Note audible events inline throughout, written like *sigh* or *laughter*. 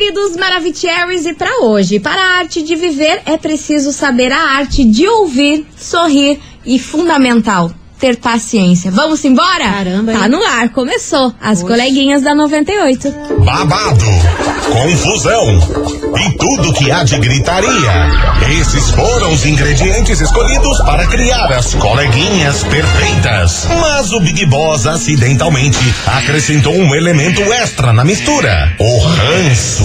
queridos Maravicheries, e para hoje, para a arte de viver é preciso saber a arte de ouvir, sorrir e fundamental. Ter paciência. Vamos embora? Caramba, Tá hein? no ar, começou. As coleguinhas da 98. babado, confusão e tudo que há de gritaria. Esses foram os ingredientes escolhidos para criar as coleguinhas perfeitas. Mas o Big Boss acidentalmente acrescentou um elemento extra na mistura: o ranço.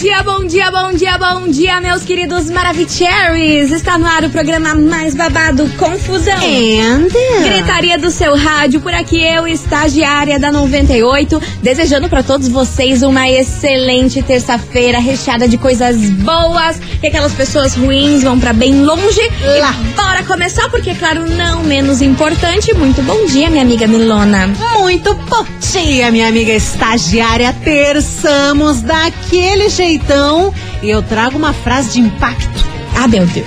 Bom dia, bom dia, bom dia, bom dia, meus queridos Maravicheries. Está no ar o programa mais babado, Confusão. And... Gritaria do seu rádio, por aqui eu, estagiária da 98, desejando pra todos vocês uma excelente terça-feira, recheada de coisas boas, que aquelas pessoas ruins vão pra bem longe. Lá. E bora começar, porque, claro, não menos importante, muito bom dia, minha amiga Milona. Muito bom dia, minha amiga estagiária. Terçamos daquele jeitão. E eu trago uma frase de impacto. Ah, meu Deus.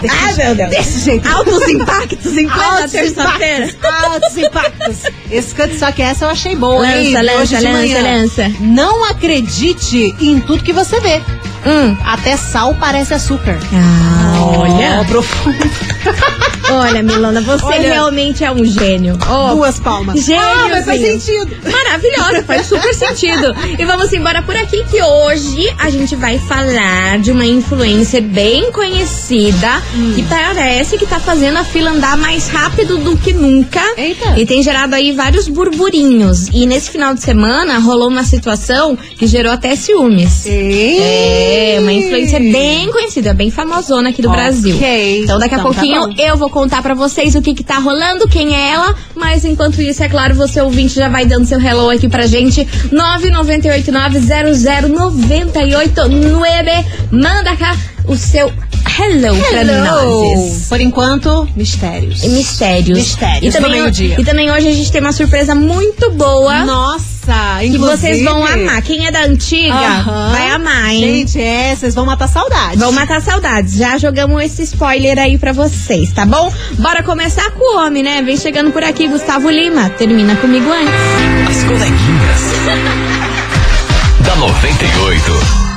Desse Ah, je- meu Deus. Desse jeito. Altos impactos em Altos terça-feira. Altos impactos. Esse canto, só que essa eu achei boa, hein? Lança, lança, Hoje lança, lança. Não acredite em tudo que você vê. Hum. Até sal parece açúcar. Ah, olha. Oh, profundo. *laughs* Olha, Milona, você Olha. realmente é um gênio. Oh, Duas palmas. Gêniozinho. Ah, mas faz sentido. Maravilhosa, faz super sentido. E vamos embora por aqui que hoje a gente vai falar de uma influencer bem conhecida Hum. que parece que tá fazendo a fila andar mais rápido do que nunca. Eita. E tem gerado aí vários burburinhos. E nesse final de semana rolou uma situação que gerou até ciúmes. É, uma influencer bem conhecida, bem famosona aqui do Ok. Brasil. Então daqui a Então tá pouquinho bom. eu vou contar pra vocês o que que tá rolando, quem é ela, mas enquanto isso, é claro, você ouvinte já vai dando seu hello aqui pra gente. 998900989. Manda cá o seu hello, pra nós. Por enquanto, mistérios. Mistérios. Mistérios E também, e também hoje a gente tem uma surpresa muito boa. Nossa, Que inclusive... vocês vão amar. Quem é da antiga Aham. vai amar, hein? Gente, é, vocês vão matar saudade. Vão matar saudades. Já jogamos esse spoiler aí pra vocês, tá bom? Bora começar com o homem, né? Vem chegando por aqui, Gustavo Lima. Termina comigo antes. As coleguinhas. *laughs* da 98.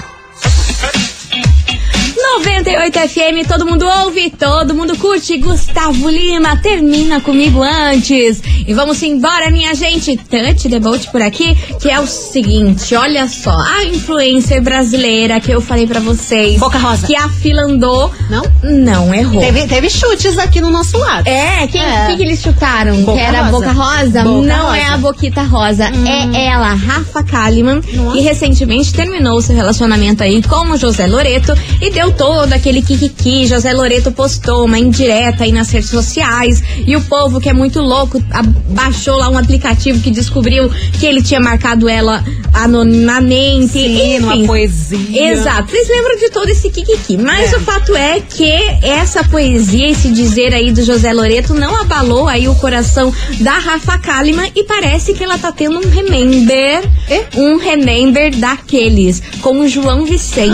98 FM, todo mundo ouve, todo mundo curte. Gustavo Lima, termina comigo antes. E vamos embora, minha gente. The boat por aqui, que é o seguinte: olha só, a influencer brasileira que eu falei pra vocês. Boca Rosa. Que a fila andou. Não? Não, errou. Teve, teve chutes aqui no nosso lado. É, quem É. que, que eles chutaram? Boca que era a Rosa. Boca Rosa? Boca Não Rosa. Hum. é a Boquita Rosa, é ela, Rafa Kalimann, Nossa. que recentemente terminou seu relacionamento aí com o José Loreto e deu todo aquele kikiki. José Loreto postou uma indireta aí nas redes sociais e o povo que é muito louco baixou lá um aplicativo que descobriu que ele tinha marcado ela anonimamente. Sim, enfim. poesia. Exato. Vocês lembram de todo esse kikiki. Mas É. o fato é que essa poesia, esse dizer aí do José Loreto não abalou aí o coração da Rafa Kalimann e parece que ela tá tendo um remember, É? um remember daqueles, com o João Vicente,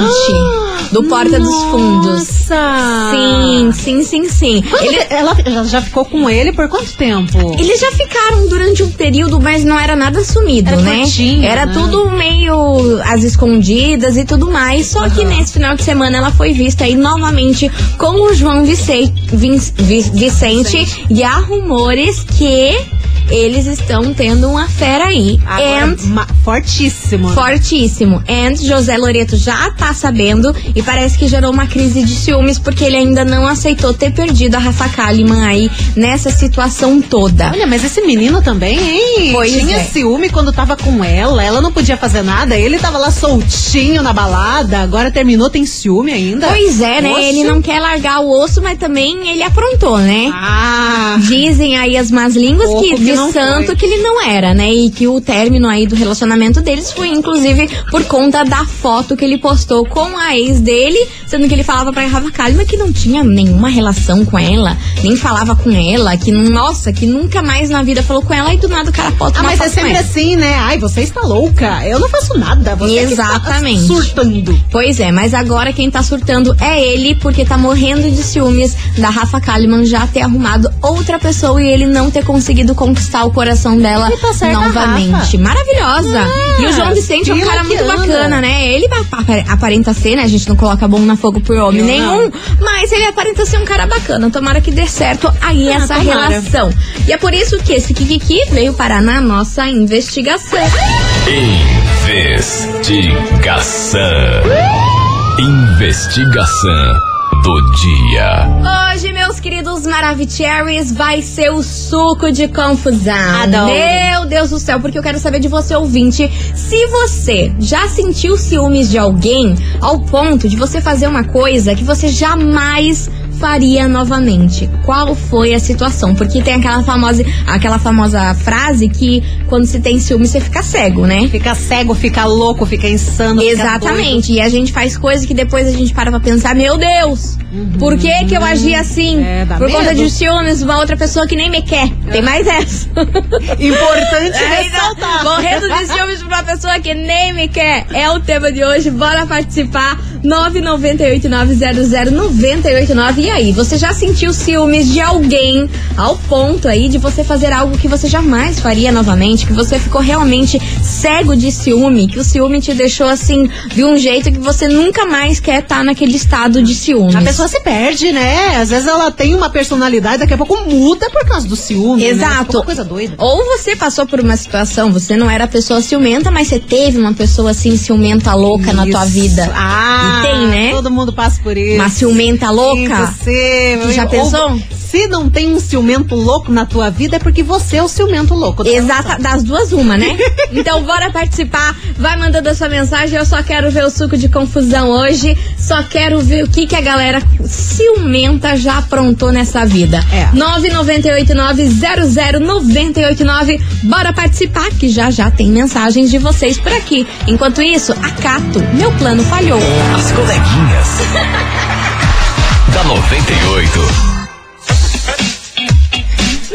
do Porta dos Fundos. Nossa! Sim, sim, sim, sim. Ele- Ela já, ficou com ele por quanto tempo? Eles já ficaram durante um período, mas não era nada sumido, Era né? curtinho, era né? tudo meio às escondidas e tudo mais. Só que nesse final de semana ela foi vista aí novamente com o João Vicente, Vin- Vi- Vicente e há rumores que eles estão tendo uma fera aí. Agora, And fortíssimo. Fortíssimo. And José Loreto já tá sabendo e parece que gerou uma crise de ciúmes porque ele ainda não aceitou ter perdido a Rafa Kalimann aí nessa situação toda. Olha, mas esse menino também, hein? Pois Tinha é. ciúme quando tava com ela, ela não podia fazer nada, ele tava lá soltinho na balada, agora terminou, tem ciúme ainda? Pois é, né? Oxe. Ele não quer largar o osso, mas também ele aprontou, né? Ah, Dizem aí as más línguas Pouco que não não santo foi. que ele não era, né? E que o término aí do relacionamento deles foi, inclusive, por conta da foto que ele postou com a ex dele, sendo que ele falava pra Rafa Kalimann que não tinha nenhuma relação com ela, nem falava com ela, que, nossa, que nunca mais na vida falou com ela, e do nada o cara posta Ah, mas é sempre assim, né? Ai, você está louca. Eu não faço nada. Você que está Exatamente. surtando. Pois é, mas agora quem tá surtando é ele, porque tá morrendo de ciúmes da Rafa Kalimann já ter arrumado outra pessoa e ele não ter conseguido conquistar o coração dela tá novamente. Rafa. Maravilhosa! Ah, e o João Vicente é um cara muito anda. bacana, né? Ele apa- aparenta ser, né? A gente não coloca bom na fogo por homem Eu nenhum, não. mas ele aparenta ser um cara bacana. Tomara que dê certo aí Ah, essa tomara. relação. E é por isso que esse Kikiki veio parar na nossa investigação. Investigação. Investigação do dia. Hoje, meus queridos Maravicheries, vai ser o suco de confusão. Adoro. Meu Deus do céu, porque eu quero saber de você, ouvinte, se você já sentiu ciúmes de alguém ao ponto de você fazer uma coisa que você jamais faria novamente. Qual foi a situação? Porque tem aquela famosa, aquela famosa frase que quando se tem ciúme você fica cego, né? Fica cego, fica louco, fica insano. fica. Exatamente. E a gente faz coisas que depois a gente para pra pensar, meu Deus, por que que eu agi assim? É, por conta medo. de ciúmes de uma outra pessoa que nem me quer. Tem mais essa. *laughs* Importante *laughs* É, ressaltar. Morrendo de ciúmes de uma pessoa que nem me quer. É o tema de hoje. Bora participar. 998-900-989. E aí, você já sentiu ciúmes de alguém ao ponto aí de você fazer algo que você jamais faria novamente? Que você ficou realmente cego de ciúme? Que o ciúme te deixou assim, de um jeito que você nunca mais quer estar naquele estado de ciúmes? A pessoa se perde, né? Às vezes ela tem uma personalidade, daqui a pouco muda por causa do ciúme. Né? Exato. Uma coisa doida. Ou você passou por uma situação, você não era pessoa ciumenta, mas você teve uma pessoa assim ciumenta louca na tua Isso. vida. Ah, E tem, né? Todo mundo passa por isso. Uma ciumenta louca. Impossível. Tu já Ou- pensou? se não tem um ciumento louco na tua vida, é porque você é o ciumento louco. Exata, das duas uma, né? *laughs* então bora participar, vai mandando a sua mensagem, eu só quero ver o suco de confusão hoje, só quero ver o que que a galera ciumenta já aprontou nessa vida. É. 998900989, bora participar que já já tem mensagens de vocês por aqui. Enquanto isso, acato, meu plano falhou. As coleguinhas. *laughs* da 98.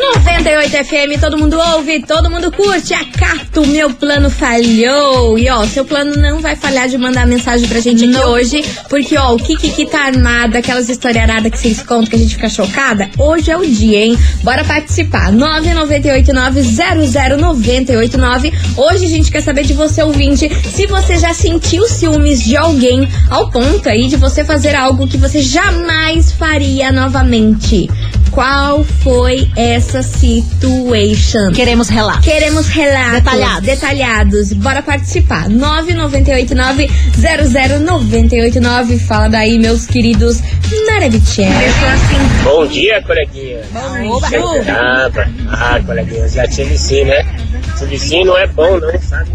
98 FM, todo mundo ouve, todo mundo curte. Acato, meu plano falhou. E ó, seu plano não vai falhar de mandar mensagem pra gente aqui hoje, porque ó, o Kiki tá armada, aquelas historiaradas que vocês contam que a gente fica chocada. Hoje é o dia, hein? Bora participar. 998900989. Hoje a gente quer saber de você, ouvinte, se você já sentiu ciúmes de alguém ao ponto aí de você fazer algo que você jamais faria novamente. Qual foi essa situation? Queremos relatos. Queremos relatos Detalhados. detalhados. Bora participar. 998900989. Fala daí, meus queridos Maravicheros. Bom dia, coleguinha. Oba. Brava. Ah, coleguinha, já tive sim, né? Tive sim não é bom, não, sabe?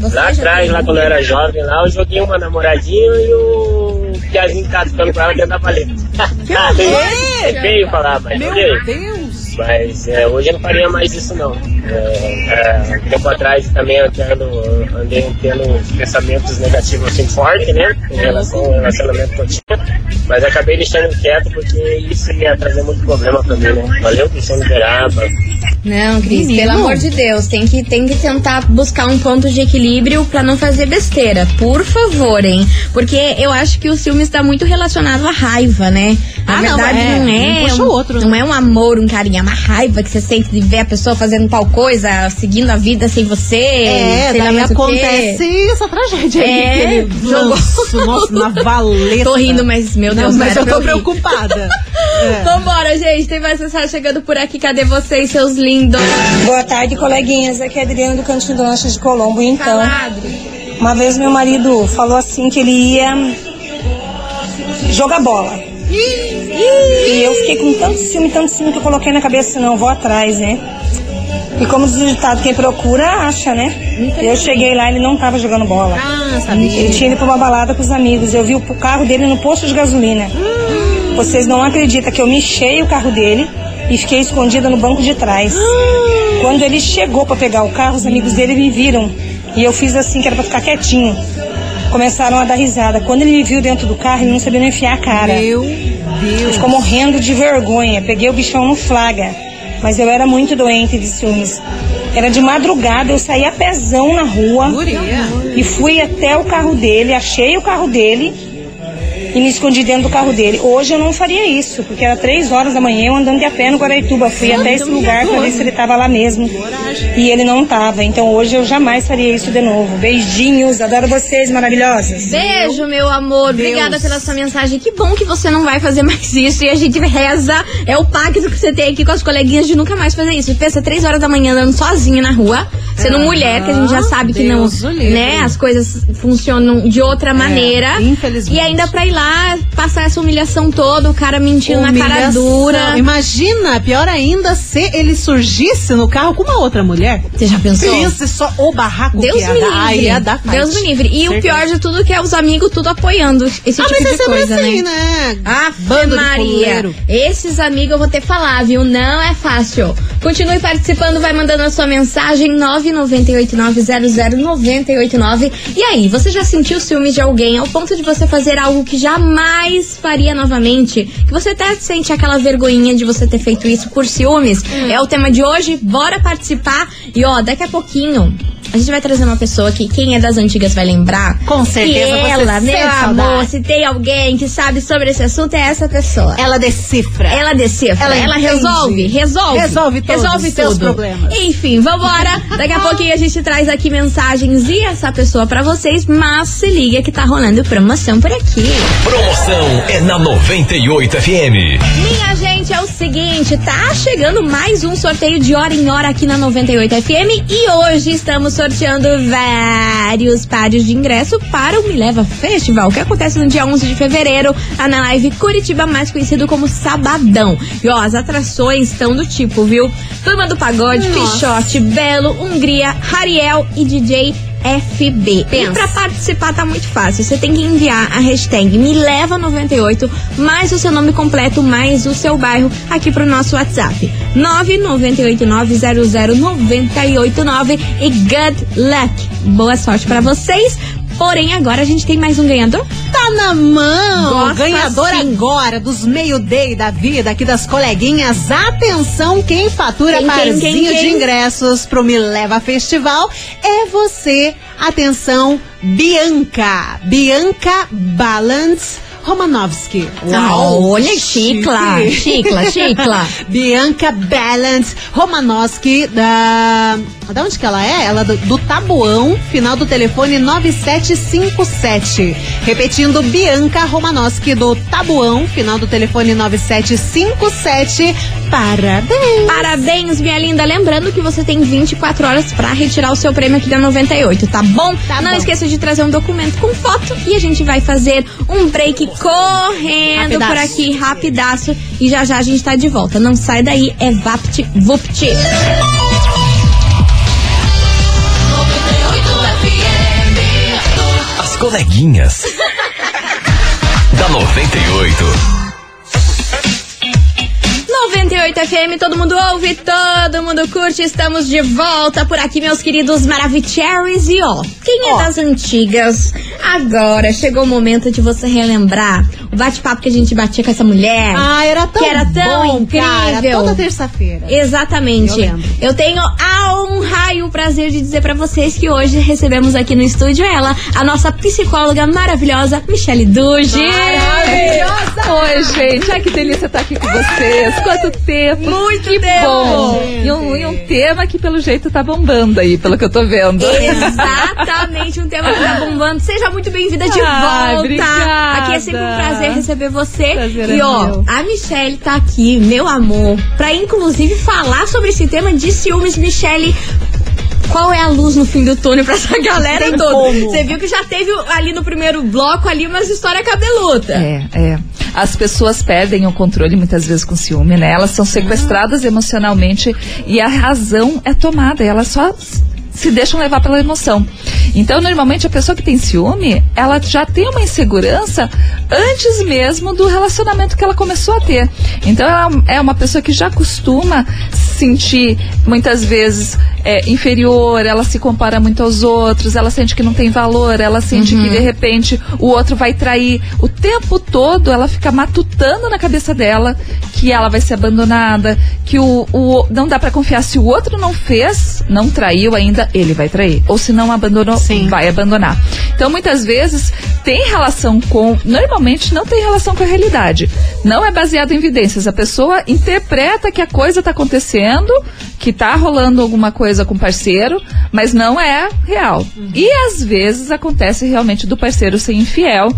Você Lá atrás, lá quando eu era jovem, lá eu joguei uma namoradinha e o Piazinho ficando com ela dentro da paleta. Ah, *laughs* é feio falar, mas ok. Deus. Mas é, hoje eu não faria mais isso não. É, é, um tempo atrás também andando, andei tendo pensamentos negativos assim fortes, né? Em relação ao relacionamento que eu tinha. Mas acabei deixando quieto porque isso ia trazer muito problema pra mim, né? Valeu, Cristiano Beraba. Não, Cris, Menino. pelo amor de Deus, tem que, tem que tentar buscar um ponto de equilíbrio pra não fazer besteira. Por favor, hein? Porque eu acho que o ciúme está muito relacionado à raiva, né? Na Ah, não, verdade, é, não é. um outro, Não é um amor, um carinho, é uma raiva que você sente de ver a pessoa fazendo tal coisa, seguindo a vida sem você. É, sei daí acontece essa tragédia aí. É, que *laughs* ele jogou. Nossa, na *laughs* valeta. Tô rindo, mas meu Deus, não mas era eu tô preocupada. *laughs* É. Vambora, gente. Tem mais mensagem chegando por aqui. Cadê vocês, seus lindos? Boa tarde, coleguinhas. Aqui é Adriana do Cantinho do Lanche de Colombo. Então, Caladre. uma vez meu marido falou assim que ele ia jogar bola. E eu fiquei com tanto ciúme, tanto ciúme que eu coloquei na cabeça, não, vou atrás, né? E como diz o ditado, quem procura, acha, né? Eu cheguei lá, ele não tava jogando bola. Ah, sabia. Ele tinha ido pra uma balada com os amigos. Eu vi o carro dele no posto de gasolina. Vocês não acreditam que eu mexei o carro dele, e fiquei escondida no banco de trás. Quando ele chegou para pegar o carro, os amigos dele me viram e eu fiz assim que era para ficar quietinho. Começaram a dar risada. Quando ele me viu dentro do carro, ele não sabia nem enfiar a cara. Meu Ele Deus. ficou morrendo de vergonha. Peguei o bichão no flaga. Mas eu era muito doente de ciúmes. Era de madrugada, eu saí a pezão na rua Guria. e fui até o carro dele, achei o carro dele e me escondi dentro do carro dele. Hoje eu não faria isso, porque era três horas da manhã, eu andando de a pé no Guaraituba. Fui até esse lugar para ver se ele estava lá mesmo. E ele não estava. Então hoje eu jamais faria isso de novo. Beijinhos, adoro vocês, maravilhosas. Beijo, meu amor. Obrigada pela sua mensagem. Que bom que você não vai fazer mais *laughs* isso. E a gente reza. É o pacto que você tem aqui com as coleguinhas de nunca mais fazer isso. Pensa três horas da manhã andando sozinha na rua, sendo mulher, que a gente já sabe que não. Deus o livre. Né? As coisas funcionam de outra maneira. infelizmente. E ainda pra ir lá, passar essa humilhação toda, o cara mentindo na cara Humilhação. dura. Imagina, pior ainda, se ele surgisse no carro com uma outra mulher. Você já pensou? Pense só o barraco Deus que me livre. ia dar. Deus me livre. E o Certeza. pior de tudo é que é os amigos tudo apoiando esse Ah, tipo mas é de sempre coisa, assim, né? né? Ah, Bando Maria. Esses amigos eu vou ter que falar, viu? Não é fácil. Continue participando, vai mandando a sua mensagem 998900989. E aí, você já sentiu ciúmes de alguém ao ponto de você fazer algo que jamais faria novamente? Que você até sente aquela vergonhinha de você ter feito isso por ciúmes? Hum. É o tema de hoje, bora participar. E ó, daqui a pouquinho. A gente vai trazer uma pessoa que quem é das antigas vai lembrar. Com certeza, Que você ela, meu saudade. amor, se tem alguém que sabe sobre esse assunto, é essa pessoa. Ela decifra. Ela decifra, Ela ela, resolve, resolve. Resolve todos resolve os seus tudo. problemas. Enfim, vambora. Daqui a pouquinho a gente traz aqui mensagens e essa pessoa pra vocês, mas se liga que tá rolando promoção por aqui. Promoção é na 98 FM. Minha gente, é o seguinte, tá chegando mais um sorteio de hora em hora aqui na 98 FM e hoje estamos sorteando vários pares de ingresso para o Me Leva Festival, que acontece no dia 11 de fevereiro, lá na live Curitiba, mais conhecido como Sabadão. E ó, as atrações estão do tipo, viu? Turma do Pagode, Pichote, Belo, Hungria, Rariel e DJ FB. E pra participar tá muito fácil. Você tem que enviar a hashtag Me Leva 98 mais o seu nome completo mais o seu bairro aqui pro nosso WhatsApp. 998900989 e good luck. Boa sorte pra vocês. Porém, agora a gente tem mais um ganhador. Tá na mão! Gosta Ganhador sim. agora dos meio-day da vida, aqui das coleguinhas. Atenção, quem fatura Quem, parzinho quem, quem? de ingressos pro Me Leva Festival é você. Atenção, Bianca. Bianca Balance Romanovski. olha, chicla, chicla, chicla. *laughs* Bianca Balance Romanowski, da. Da onde que ela é? Ela do, do Tabuão, final do telefone 9757. Repetindo, Bianca Romanowski do Tabuão, final do telefone 9757. Parabéns! Parabéns, minha linda. Lembrando que você tem 24 horas pra retirar o seu prêmio aqui da 98, tá bom? Tá Não bom. esqueça de trazer um documento com foto e a gente vai fazer um break correndo Rapidaço. por aqui, rapidaço. E já já a gente tá de volta. Não sai daí, é Vapt Vupt. As coleguinhas. *laughs* da 98. 98 FM, todo mundo ouve, todo mundo curte. Estamos de volta por aqui, meus queridos Maravicheries. E ó, quem é das antigas, agora chegou o momento de você relembrar o bate-papo que a gente batia com essa mulher. Ah, era tão que era tão bom, incrível. cara. Toda terça-feira. Exatamente. Eu lembro. tenho a honra e o prazer de dizer pra vocês que hoje recebemos aqui no estúdio ela, a nossa psicóloga maravilhosa, Michele Duge. Oi, gente. Ai, que delícia estar aqui com vocês. Quanto tempo. Muito que tempo. bom. E um, e um tema que, pelo jeito, tá bombando aí, pelo que eu tô vendo. Exatamente, um tema que tá bombando. Seja muito bem-vinda de Ai, volta. obrigada. Aqui é sempre um prazer receber você. Prazer e é ó, meu. a Michelle tá aqui, meu amor, pra inclusive falar sobre esse tema de ciúmes, Michelle. Qual é a luz no fim do túnel pra essa galera Tem toda? Você viu que já teve ali no primeiro bloco ali umas histórias cabeluda. É, é. As pessoas perdem o controle muitas vezes com ciúme, né? Elas são sequestradas emocionalmente e a razão é tomada. Elas só se deixam levar pela emoção. Então, normalmente, a pessoa que tem ciúme, ela já tem uma insegurança antes mesmo do relacionamento que ela começou a ter. Então, ela é uma pessoa que já costuma se sentir, muitas vezes, é, inferior, ela se compara muito aos outros, ela sente que não tem valor, ela sente que, de repente, o outro vai trair. O tempo todo, ela fica matutando na cabeça dela que ela vai ser abandonada, que o, o não dá pra confiar. Se o outro não fez, não traiu ainda, ele vai trair. Ou se não abandonou, Sim. vai abandonar. Então, muitas vezes, tem relação com. Normalmente, não tem relação com a realidade. Não é baseado em evidências. A pessoa interpreta que a coisa está acontecendo, que tá rolando alguma coisa com o parceiro, mas não é real. E às vezes acontece realmente do parceiro ser infiel,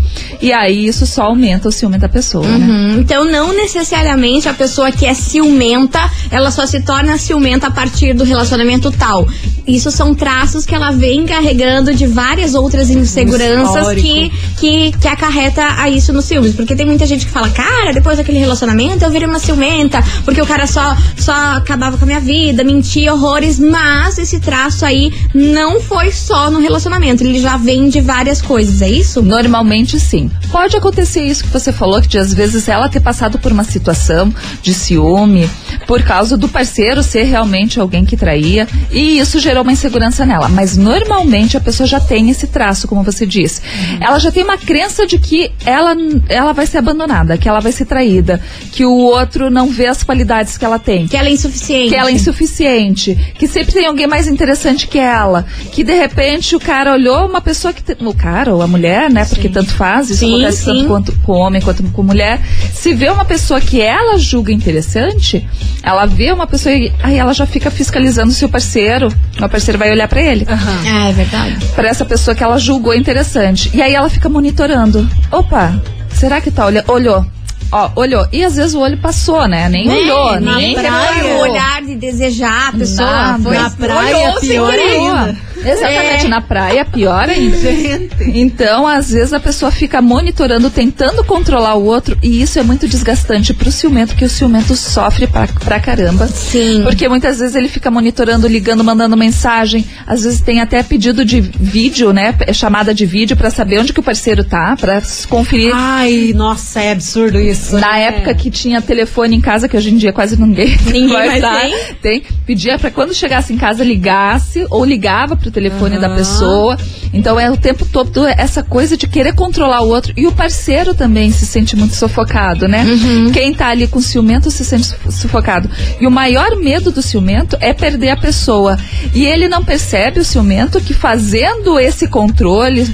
e aí isso só aumenta o ciúme da pessoa, né? Uhum. Então, não necessariamente a pessoa que é ciumenta, ela só se torna ciumenta a partir do relacionamento tal. Isso são traços que ela vem carregando de várias outras inseguranças histórico. que, que, que acarreta a isso nos ciúmes. Porque tem muita gente que fala, cara, depois daquele relacionamento eu virei uma ciumenta, porque o cara só, só acabava com a minha vida, mentia horrores, mas esse traço aí não foi só no relacionamento, ele já vem de várias coisas, é isso? Normalmente sim. Pode acontecer isso que você falou, que de, às vezes ela ter passado por uma situação de ciúme por causa do parceiro ser realmente alguém que traía e isso gerou uma insegurança nela. Mas normalmente a pessoa já tem esse traço, como você disse. Ela já tem uma crença de que ela, ela vai ser abandonada, que ela vai ser traída, que o outro não vê as qualidades que ela tem. Que ela é insuficiente. Que ela é insuficiente, que sempre tem alguém mais interessante que ela, que de repente o cara olhou uma pessoa que. te- O cara ou a mulher, né? Porque tanto faz, isso Sim, acontece sim. tanto quanto com homem quanto com mulher. Se vê uma pessoa que ela julga interessante, ela vê uma pessoa e aí ela já fica fiscalizando o seu parceiro. O parceiro vai olhar pra ele. É, é verdade. Pra essa pessoa que ela julgou interessante. E aí ela fica monitorando. Opa, será que tá olhando? Olhou. Ó, olhou. E às vezes o olho passou, né? Nem olhou, É, nem nem praia. o olhar de desejar a pessoa. Nada. Foi, Na praia, olhou pior ainda. Exatamente, É. na praia, pior ainda. Gente. Então, às vezes a pessoa fica monitorando, tentando controlar o outro, e isso é muito desgastante pro ciumento, que o ciumento sofre pra, pra caramba. Sim. Porque muitas vezes ele fica monitorando, ligando, mandando mensagem. Às vezes tem até pedido de vídeo, né? É chamada de vídeo pra saber onde que o parceiro tá, pra s- conferir. Ai, nossa, é absurdo isso. Na né? época que tinha telefone em casa, que hoje em dia quase ninguém, *laughs* Ninguém mais dar, tem. tem. Pedia pra quando chegasse em casa ligasse ou ligava pro telefone da pessoa. Então é o tempo todo essa coisa de querer controlar o outro. E o parceiro também se sente muito sufocado, né? Uhum. Quem tá ali com ciumento se sente su- sufocado. E o maior medo do ciumento é perder a pessoa. E ele não percebe o ciumento que fazendo esse controle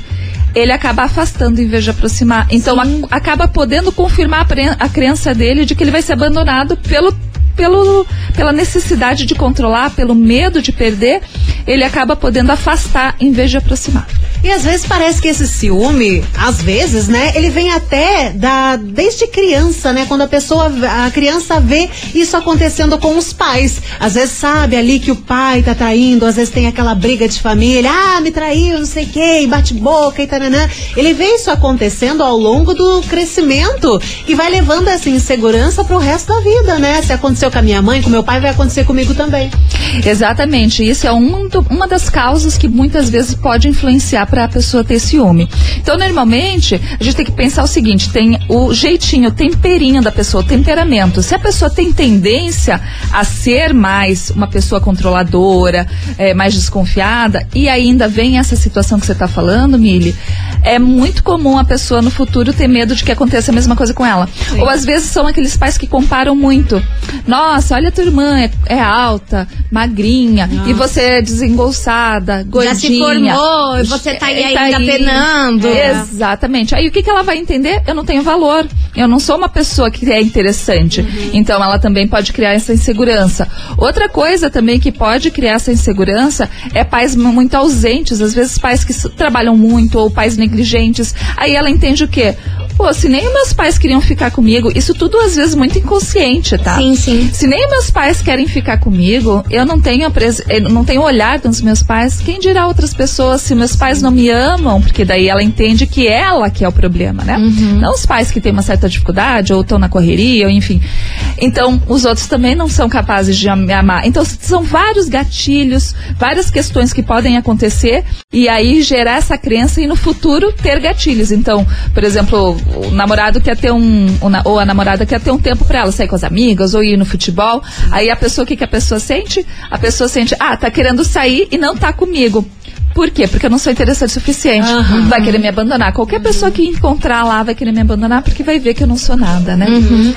ele acaba afastando em vez de aproximar. Então a- acaba podendo confirmar a, a crença dele de que ele vai ser abandonado pelo, pelo, pela necessidade de controlar, pelo medo de perder, ele acaba podendo afastar em vez de aproximar. E às vezes parece que esse ciúme, às vezes, né, ele vem até da desde criança, né, quando a pessoa, a criança vê isso acontecendo com os pais. Às vezes sabe ali que o pai tá traindo, às vezes tem aquela briga de família, ah, me traiu, não sei quê, bate boca e taranã. Ele vê isso acontecendo ao longo do crescimento e vai levando essa insegurança pro resto da vida, né? Se aconteceu com a minha mãe, com meu pai, vai acontecer comigo também. Exatamente, isso é um uma das causas que muitas vezes pode influenciar para a pessoa ter ciúme. Então, normalmente, a gente tem que pensar o seguinte: tem o jeitinho, o temperinho da pessoa, o temperamento. Se a pessoa tem tendência a ser mais uma pessoa controladora, é, mais desconfiada, e ainda vem essa situação que você está falando, Mili, é muito comum a pessoa no futuro ter medo de que aconteça a mesma coisa com ela. Ou às vezes são aqueles pais que comparam muito. Nossa, olha a tua irmã, é, é alta, magrinha, e você é desengolçada, gordinha. Já se formou, e você tá aí É, ainda penando. Exatamente. Aí o que, que ela vai entender? Eu não tenho valor. Eu não sou uma pessoa que é interessante. Uhum. Então ela também pode criar essa insegurança. Outra coisa também que pode criar essa insegurança é pais mu- muito ausentes, às vezes pais que trabalham muito ou pais negligentes. Aí ela entende o quê? Pô, se nem meus pais queriam ficar comigo, isso tudo às vezes muito inconsciente, tá? Sim, sim. Se nem meus pais querem ficar comigo, eu não tenho a pres- eu não tenho olhar dos meus pais. Quem dirá outras pessoas se meus pais não me amam? Porque daí ela entende que ela que é o problema, né? Não os pais que têm uma certa dificuldade ou estão na correria, ou enfim. Então, os outros também não são capazes de me amar. Então, são vários gatilhos, várias questões que podem acontecer e aí gerar essa crença e no futuro ter gatilhos. Então, por exemplo, o namorado quer ter um, ou a namorada quer ter um tempo para ela sair com as amigas ou ir no futebol. Aí a pessoa, o que, que a pessoa sente? A pessoa sente, ah, tá querendo sair e não tá comigo. Por quê? Porque eu não sou interessante o suficiente. Aham. Vai querer me abandonar. Qualquer pessoa que encontrar lá vai querer me abandonar porque vai ver que eu não sou nada, né?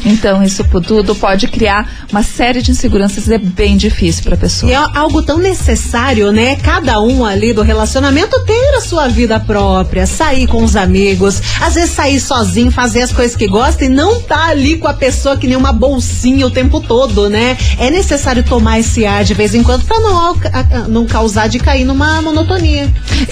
Então, isso por tudo pode criar uma série de inseguranças e é bem difícil pra pessoa. E é algo tão necessário, né? Cada um ali do relacionamento ter a sua vida própria, sair com os amigos, às vezes sair sozinho, fazer as coisas que gosta e não tá ali com a pessoa que nem uma bolsinha o tempo todo, né? É necessário tomar esse ar de vez em quando pra não, não causar de cair numa monotonia.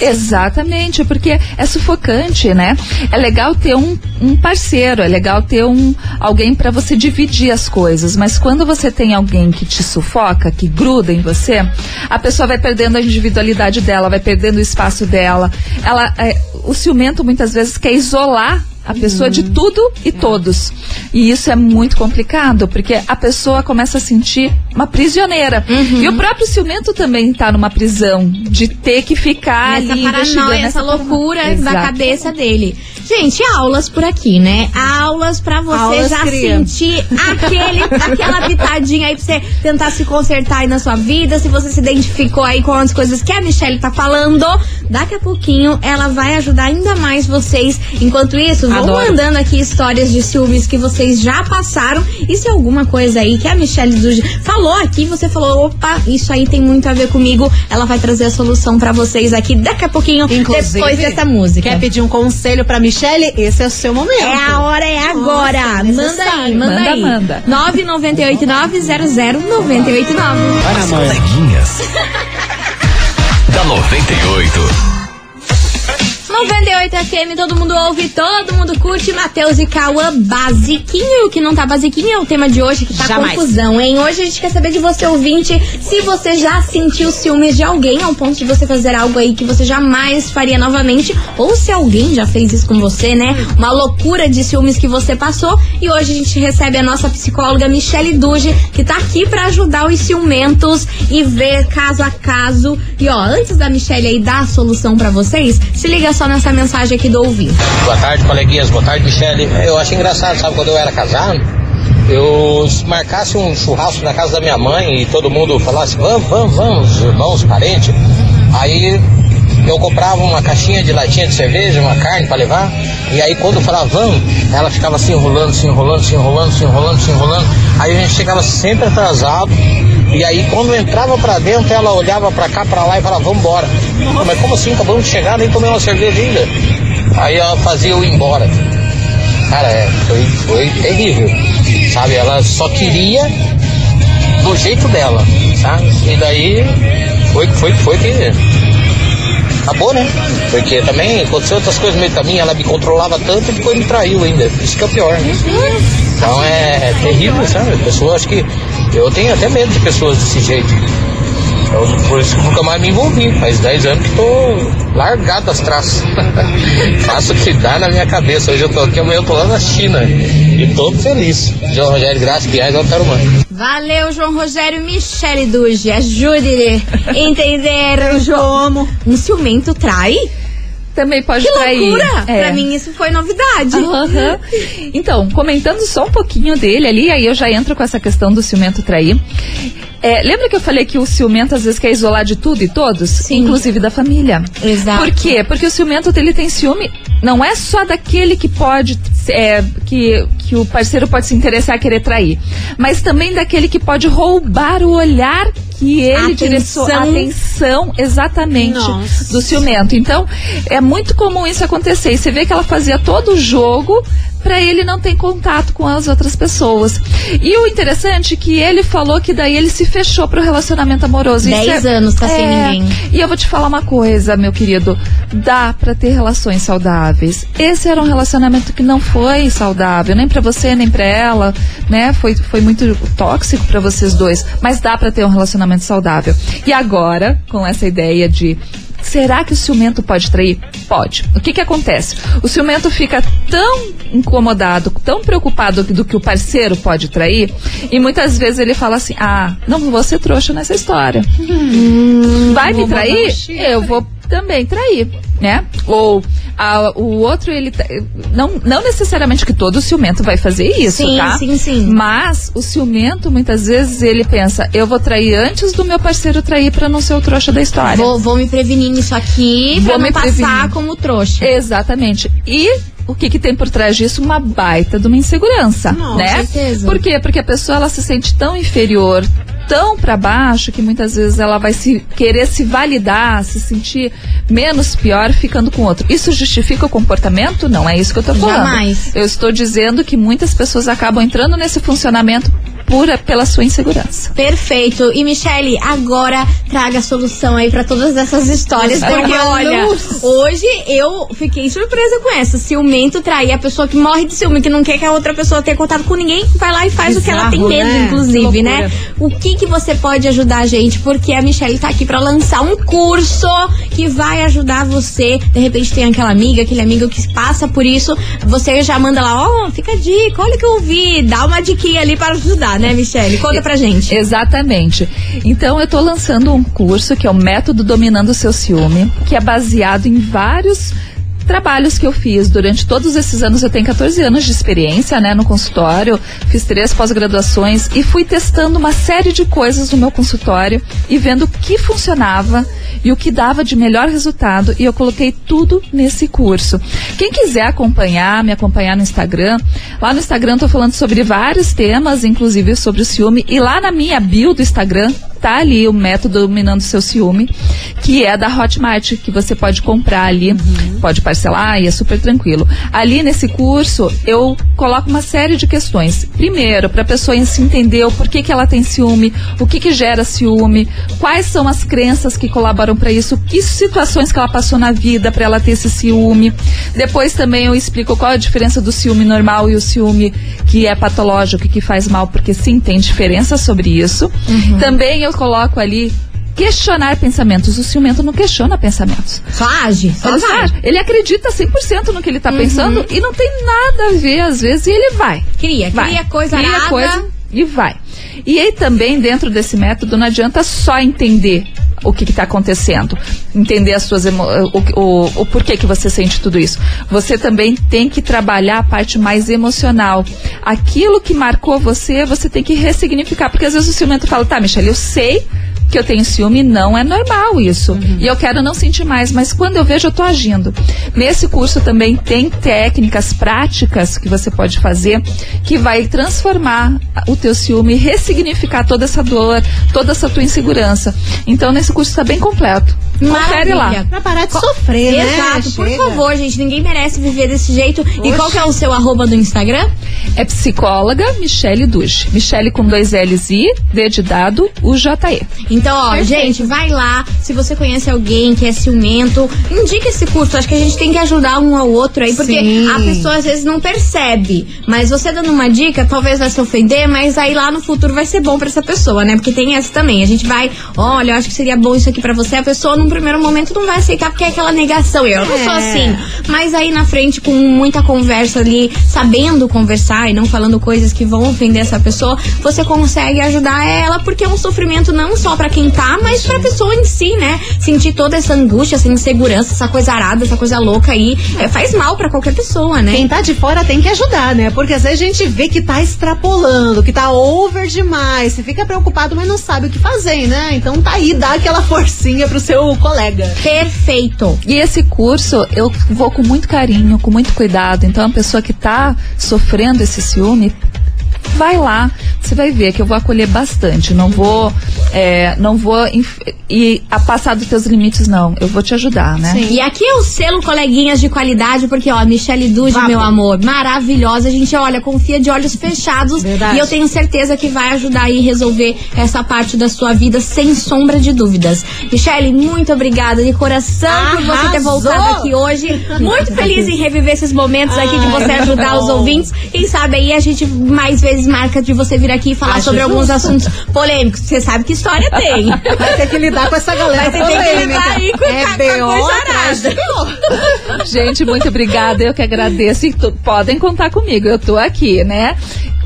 Exatamente, porque é sufocante, né? É legal ter um, um parceiro, é legal ter um alguém pra você dividir as coisas, mas quando você tem alguém que te sufoca, que gruda em você, a pessoa vai perdendo a individualidade dela, vai perdendo o espaço dela. Ela, é, o ciumento muitas vezes quer isolar a pessoa de tudo e todos. E isso é muito complicado, porque a pessoa começa a sentir uma prisioneira. E o próprio ciumento também está numa prisão, de ter que ficar Essa ali paranoia, essa paranoia. loucura da Exato. cabeça dele. Gente, aulas por aqui, né? Aulas pra você Aulas, já cria. sentir aquele, *laughs* aquela pitadinha aí pra você tentar se consertar aí na sua vida. Se você se identificou aí com as coisas que a Michelle tá falando, daqui a pouquinho ela vai ajudar ainda mais vocês. Enquanto isso, vão Adoro. mandando aqui histórias de ciúmes que vocês já passaram. E se alguma coisa aí que a Michelle Duge falou aqui, você falou, opa, isso aí tem muito a ver comigo, ela vai trazer a solução pra vocês aqui daqui a pouquinho, Inclusive, depois dessa música. Quer pedir um conselho pra Michelle? Esse é o seu momento. É a hora, é agora. Nossa, manda aí, manda, Manda, aí. manda. 998900989. As coleguinhas. *laughs* da 98. 98 FM, todo mundo ouve, todo mundo curte. Matheus e Cauã, basiquinho. O que não tá basiquinho é o tema de hoje, que tá Jamais. confusão, hein? Hoje a gente quer saber de você, ouvinte, se você já sentiu ciúmes de alguém ao ponto de você fazer algo aí que você jamais faria novamente, ou se alguém já fez isso com você, né? Uma loucura de ciúmes que você passou. E hoje a gente recebe a nossa psicóloga Michele Duge, que tá aqui pra ajudar os ciumentos e ver caso a caso. E ó, antes da Michele aí dar a solução pra vocês, se liga só nessa mensagem aqui do ouvinte. Boa tarde, coleguinhas. Boa tarde, Michele. Eu acho engraçado, sabe, quando eu era casado, eu se marcasse um churrasco na casa da minha mãe e todo mundo falasse, vamos, vamos, vamos, irmãos, parentes. Aí eu comprava uma caixinha de latinha de cerveja, uma carne para levar, e aí quando eu falava vamos, ela ficava se enrolando, se enrolando, se enrolando, se enrolando, se enrolando. Aí a gente chegava sempre atrasado, e aí quando entrava pra dentro, ela olhava pra cá, pra lá e falava, vamos embora. Mas como assim? Acabamos de chegar, nem tomei uma cerveja ainda. Aí ela fazia eu ir embora. Cara, é, foi, foi terrível. Sabe? Ela só queria do jeito dela, sabe? E daí foi foi foi que acabou, né? Porque também aconteceu outras coisas no meio do caminho, ela me controlava tanto e depois me traiu ainda. Isso que é pior, né? Então é terrível, sabe? A pessoa, acho que eu tenho até medo de pessoas desse jeito. Eu, por isso que nunca mais me envolvi. Faz 10 anos que tô largado das traças. *laughs* Faço o que dá na minha cabeça. Hoje eu tô aqui, amanhã eu tô lá na China. E tô feliz. João Rogério Graça, Piais, Altarumã. Valeu, João Rogério Michele Duge. Ajude a entender o João. Um ciumento trai? Também pode Que trair. loucura! É. Pra mim isso foi novidade. Aham. Então, comentando só um pouquinho dele ali, aí eu já entro com essa questão do ciumento trair. É, lembra que eu falei que o ciumento às vezes quer isolar de tudo e todos? Sim. Inclusive da família. Exato. Por quê? Porque o ciumento ele tem ciúme, não é só daquele que pode, é, que, que o parceiro pode se interessar a querer trair, mas também daquele que pode roubar o olhar que ele direcionou a Atenção. exatamente Nossa. do ciumento. Então, é muito comum isso acontecer. E você vê que ela fazia todo o jogo para ele não ter contato com as outras pessoas. E o interessante é que ele falou que daí ele se fechou pro relacionamento amoroso. Dez é- anos tá sem é. ninguém. E eu vou te falar uma coisa, meu querido. Dá pra ter relações saudáveis. Esse era um relacionamento que não foi saudável, nem pra você, nem pra ela, né? Foi, foi muito tóxico pra vocês dois. Mas dá pra ter um relacionamento saudável. E agora, com essa ideia de Será que o ciumento pode trair? Pode. O que que acontece? O ciumento fica tão incomodado, tão preocupado do que o parceiro pode trair, e muitas vezes ele fala assim: ah, não vou ser trouxa nessa história. Vai me trair? Eu vou também trair, né? Ou a- o outro, ele. tá- Não, não necessariamente que todo ciumento vai fazer isso, Sim, tá? sim, sim. Mas o ciumento, muitas vezes, ele pensa: eu vou trair antes do meu parceiro trair pra não ser o trouxa da história. Vou, vou me prevenir nisso aqui Vou pra me passar prevenir. como trouxa. Exatamente. E o que, que tem por trás disso? Uma baita de uma insegurança, Não, né? com certeza. Por quê? Porque a pessoa ela se sente tão inferior, tão pra baixo, que muitas vezes ela vai se querer se validar, se sentir menos pior ficando com outro. Isso justifica o comportamento? Não é isso que eu tô falando. Jamais. Eu estou dizendo que muitas pessoas acabam entrando nesse funcionamento pura pela sua insegurança. Perfeito. E Michele, agora traga a solução aí pra todas essas histórias. Porque, olha, luz. hoje eu fiquei surpresa com essa. Ciumento trair a pessoa que morre de ciúme, que não quer que a outra pessoa tenha contato com ninguém, vai lá e faz o que ela tem medo, né? inclusive, né? O que que você pode ajudar a gente? Porque a Michelle tá aqui pra lançar um curso que vai ajudar você. De repente tem aquela amiga, aquele amigo que passa por isso, você já manda lá, ó, fica a dica, olha o que eu ouvi, dá uma diquinha ali para ajudar, né, Michelle? Conta pra gente. Exatamente. Então eu estou lançando um curso que é o Método Dominando o Seu Ciúme, que é baseado em vários trabalhos que eu fiz durante todos esses anos. Eu tenho 14 anos de experiência, né, no consultório. Fiz três pós-graduações e fui testando uma série de coisas no meu consultório e vendo o que funcionava e o que dava de melhor resultado e eu coloquei tudo nesse curso. Quem quiser acompanhar, me acompanhar no Instagram, lá no Instagram tô falando sobre vários temas, inclusive sobre o ciúme e lá na minha bio do Instagram tá ali o método dominando o seu ciúme, que é da Hotmart, que você pode comprar ali, pode parcelar e é super tranquilo. Ali nesse curso eu coloco uma série de questões. Primeiro, para a pessoa se entender o porquê que ela tem ciúme, o que que gera ciúme, quais são as crenças que colaboram para isso, que situações que ela passou na vida para ela ter esse ciúme. Depois também eu explico qual a diferença do ciúme normal e o ciúme que é patológico e que faz mal, porque sim, tem diferença sobre isso. Também eu coloco ali questionar pensamentos. O ciumento não questiona pensamentos. Só age, só Ele, sabe, ele acredita 100% no que ele tá pensando e não tem nada a ver, às vezes, e ele vai. Cria, Vai. cria coisa Cria arada. coisa e vai. E aí também, dentro desse método, não adianta só entender o que está acontecendo, entender as suas emo o, o, o porquê que você sente tudo isso. Você também tem que trabalhar a parte mais emocional. Aquilo que marcou você, você tem que ressignificar, porque às vezes o ciumento fala, tá, Michelle, eu sei que eu tenho ciúme, não é normal isso. E eu quero não sentir mais, mas quando eu vejo, eu tô agindo. Nesse curso também tem técnicas práticas que você pode fazer que vai transformar o teu ciúme, ressignificar toda essa dor, toda essa tua insegurança. Então, nesse curso está bem completo. Confere lá. Pra parar de sofrer, né? Exato, por favor, gente, ninguém merece viver desse jeito. E qual que é o seu arroba do Instagram? É psicóloga Michele Duge. Michele com dois L's e D de dado, o JE. Então, ó, gente, vai lá. Se você conhece alguém que é ciumento, indica esse curso. Acho que a gente tem que ajudar um ao outro aí, porque Sim. a pessoa às vezes não percebe. Mas você dando uma dica, talvez vai se ofender, mas aí lá no futuro vai ser bom pra essa pessoa, né? Porque tem essa também. A gente vai, olha, eu acho que seria bom isso aqui pra você. A pessoa, num primeiro momento, não vai aceitar, porque é aquela negação. Eu não sou É. assim. Mas aí na frente, com muita conversa ali, sabendo conversar e não falando coisas que vão ofender essa pessoa, você consegue ajudar ela, porque é um sofrimento não só pra quem tá, mas pra pessoa em si, né? Sentir toda essa angústia, essa insegurança, essa coisa arada, essa coisa louca aí, é, faz mal pra qualquer pessoa, né? Quem tá de fora tem que ajudar, né? Porque às vezes a gente vê que tá extrapolando, que tá over demais. Você fica preocupado, mas não sabe o que fazer, né? Então tá aí, dá aquela forcinha pro seu colega. Perfeito. E esse curso eu vou com muito carinho, com muito cuidado. Então, a pessoa que está sofrendo esse ciúme, vai lá, você vai ver que eu vou acolher bastante. Não vou, é, não vou inf- ir a passar dos teus limites, não. Eu vou te ajudar, né? E aqui é o selo coleguinhas de qualidade, porque, ó, Michelle Dude, Vapo. meu amor, maravilhosa. A gente, olha, confia de olhos fechados. Verdade. E eu tenho certeza que vai ajudar aí a resolver essa parte da sua vida, sem sombra de dúvidas. Michelle, muito obrigada de coração por você ter Arrasou. voltado aqui hoje. Muito feliz em reviver esses momentos aqui de você ajudar os ouvintes. Quem sabe aí a gente mais vezes marca de você vir aqui e falar Acho sobre alguns justo. assuntos polêmicos. Você sabe que história *laughs* tem. Vai ter que lidar com essa galera Vai ter que polêmica. lidar aí com- é com a de B.O. Gente, muito obrigada. Eu que agradeço. E podem contar comigo. Eu tô aqui, né?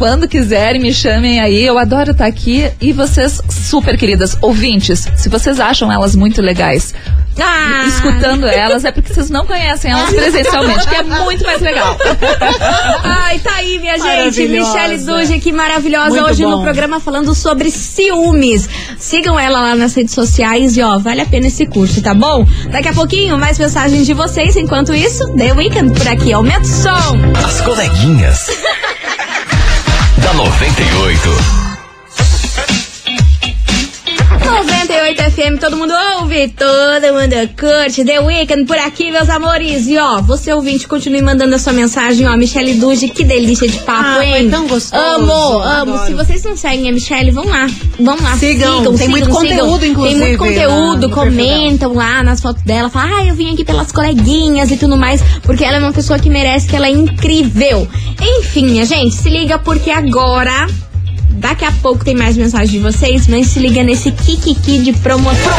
Quando quiserem, me chamem aí. Eu adoro estar aqui. E vocês, super queridas ouvintes, se vocês acham elas muito legais, Ah. escutando elas, é porque vocês não conhecem elas *laughs* presencialmente, que é muito mais legal. Ai, tá aí, minha gente. Michelle Duge, que maravilhosa. Muito Hoje no bom. programa falando sobre ciúmes. Sigam ela lá nas redes sociais e, ó, vale a pena esse curso, tá bom? Daqui a pouquinho, mais mensagens de vocês. Enquanto isso, The Weekend por aqui. Aumenta o som. As coleguinhas. Da 98. 98 FM, todo mundo ouve, todo mundo curte. The Weekend por aqui, meus amores. E ó, você ouvinte, continue mandando a sua mensagem, ó. Michelle Duge, que delícia de papo, Ah, foi hein? tão gostoso. Amo, amo. Adoro. Se vocês não seguem a Michelle, vão lá. Vão lá, Sigam. sigam. Tem muito sigam, conteúdo, sigam. inclusive, Tem muito lá conteúdo, no comentam lá nas fotos dela. Falam, ah, eu vim aqui pelas coleguinhas e tudo mais. Porque ela é uma pessoa que merece, que ela é incrível. Enfim, minha gente, se liga porque agora. Daqui a pouco tem mais mensagem de vocês, mas se liga nesse Kikiki de promoção.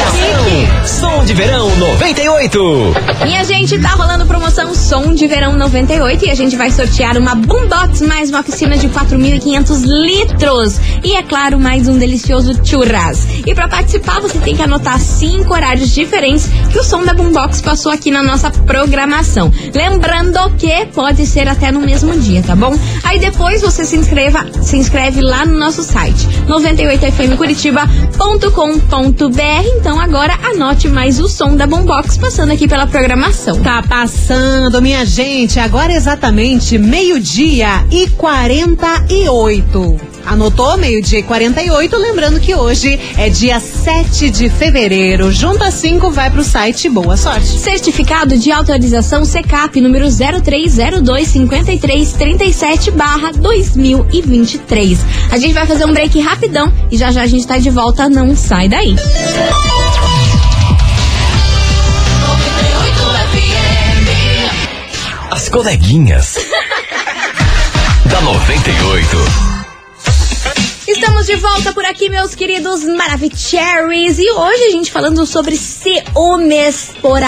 Som de verão 98. Minha gente, tá rolando promoção Som de Verão 98 e a gente vai sortear uma Boombox mais uma piscina de 4.500 litros. E é claro, mais um delicioso churras. E pra participar, você tem que anotar cinco horários diferentes que o som da Boombox passou aqui na nossa programação. Lembrando que pode ser até no mesmo dia, tá bom? Aí depois você se inscreva, se inscreve lá no nosso site 98fmcuritiba.com.br. Então agora anote mais o som da Boombox passando aqui pela programação. Tá passando, minha gente. Agora exatamente meio-dia e 48. Anotou? Meio-dia e 48. Lembrando que hoje é dia 7 de fevereiro. Junta 5 vai pro site. Boa sorte. Certificado de autorização CECAP número 03025337 barra 2023. A gente vai fazer um break rapidão e já já a gente tá de volta, não sai daí. As coleguinhas. *laughs* da 98. Estamos de volta por aqui, meus queridos Maravicheries. E hoje a gente falando sobre ciúmes por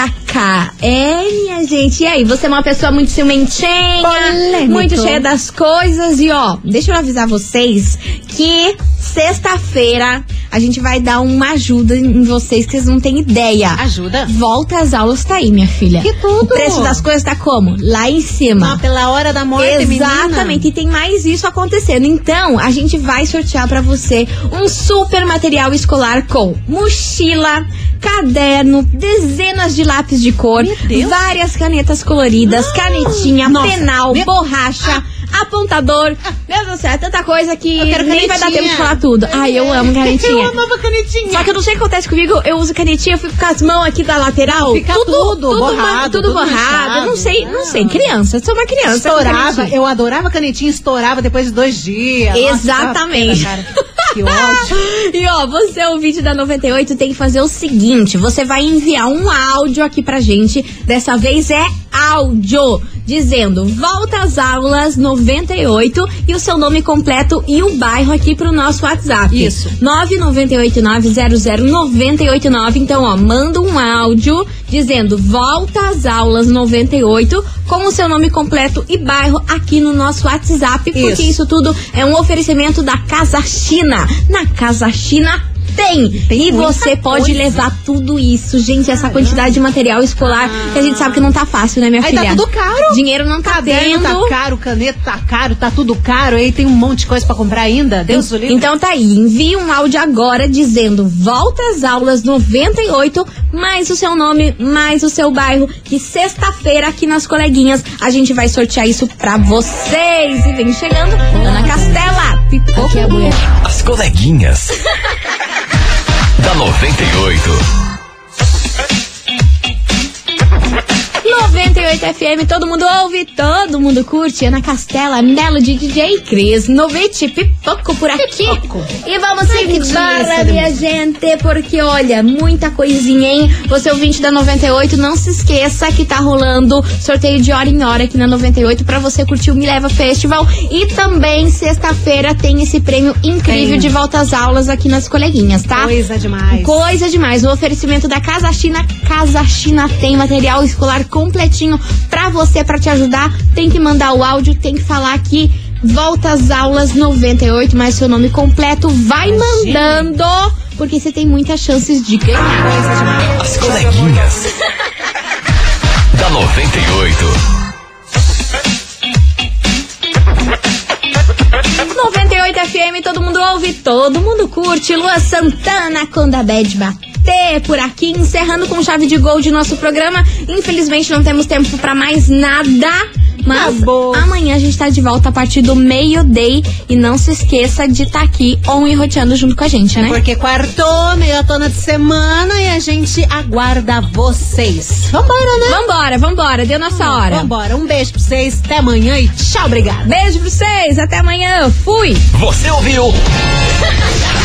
É, minha gente. E aí, você é uma pessoa muito ciumentinha, Polêmico. muito cheia das coisas. E ó, deixa eu avisar vocês que sexta-feira a gente vai dar uma ajuda em vocês que vocês não têm ideia. Ajuda. Volta às aulas tá aí, minha filha. Que tudo. O preço das coisas tá como? Lá em cima. Ah, pela hora da morte, Exatamente, e tem mais isso acontecendo. Então, a gente vai sortear pra você um super material escolar com mochila, caderno, dezenas de lápis de cor, várias canetas coloridas, canetinha, Nossa, penal, meu- borracha. Apontador, meu Deus do céu, é tanta coisa que Eu quero nem vai dar tempo de falar tudo. Ai, eu amo *laughs* canetinha. Eu amava canetinha. Só que eu não sei o que acontece comigo, eu uso canetinha, eu fico com as mãos aqui da lateral. Fica tudo ma- borrado, tudo tudo borrado. Eu não sei, não sei. Criança, eu sou uma criança. Estourava, eu adorava canetinha, estourava depois de dois dias. Nossa, Exatamente. cara. *laughs* Que ódio. *laughs* E ó, você é o vídeo da 98 tem que fazer o seguinte: você vai enviar um áudio aqui pra gente. Dessa vez é áudio, dizendo volta às aulas 98 e o seu nome completo e o bairro aqui pro nosso WhatsApp. Isso. 998900989. Então, ó, manda um áudio dizendo volta às aulas 98 com o seu nome completo e bairro aqui no nosso WhatsApp, porque Isso. isso tudo é um oferecimento da Casa China. Na Casa China tem. Tem e você pode coisa. levar tudo isso. Gente, essa quantidade de material escolar que a gente sabe que não tá fácil, né, minha Aí filha? tá tudo caro. Dinheiro não tá Caderno tendo. tá caro, caneta tá caro, tá tudo caro. Aí tem um monte de coisa pra comprar ainda. Deus o livre. Então tá aí, envie um áudio agora dizendo volta às aulas 98, mais o seu nome, mais o seu bairro, que sexta-feira aqui nas coleguinhas a gente vai sortear isso pra vocês. E vem chegando, Ana Castela, pipoca é mulher. As coleguinhas. *laughs* da 98. 98 FM, todo mundo ouve, todo mundo curte. Ana Castela, Melody, DJ Cris, 90 pipoco por aqui. E vamos embora, minha gente, porque olha, muita coisinha, hein? Você ouvinte da 98, não se esqueça que tá rolando sorteio de hora em hora aqui na 98 pra você curtir o Me Leva Festival. E também, sexta-feira, tem esse prêmio incrível Tem. de volta às aulas aqui nas coleguinhas, tá? Coisa demais. Coisa demais. O oferecimento da Casa China. Casa China tem material escolar completinho pra você, pra te ajudar. Tem que mandar o áudio, tem que falar aqui. Volta às aulas 98, mais seu nome completo. Vai mandando, porque você tem muitas chances de ganhar. As coleguinhas. *laughs* da 98. 98 FM, todo mundo ouve, todo mundo curte. Lua Santana, quando a bad por aqui, encerrando com chave de gol de nosso programa. Infelizmente não temos tempo pra mais nada. Mas Acabou. amanhã a gente tá de volta a partir do meio-day. E não se esqueça de estar aqui on e roteando junto com a gente, né? Porque quartou, meia tona de semana e a gente aguarda vocês. Vambora, né? Vambora, vambora, deu nossa hora. Vambora. Um beijo pra vocês. Até amanhã e tchau, obrigada. Beijo pra vocês, até amanhã. Fui! Você ouviu? *laughs*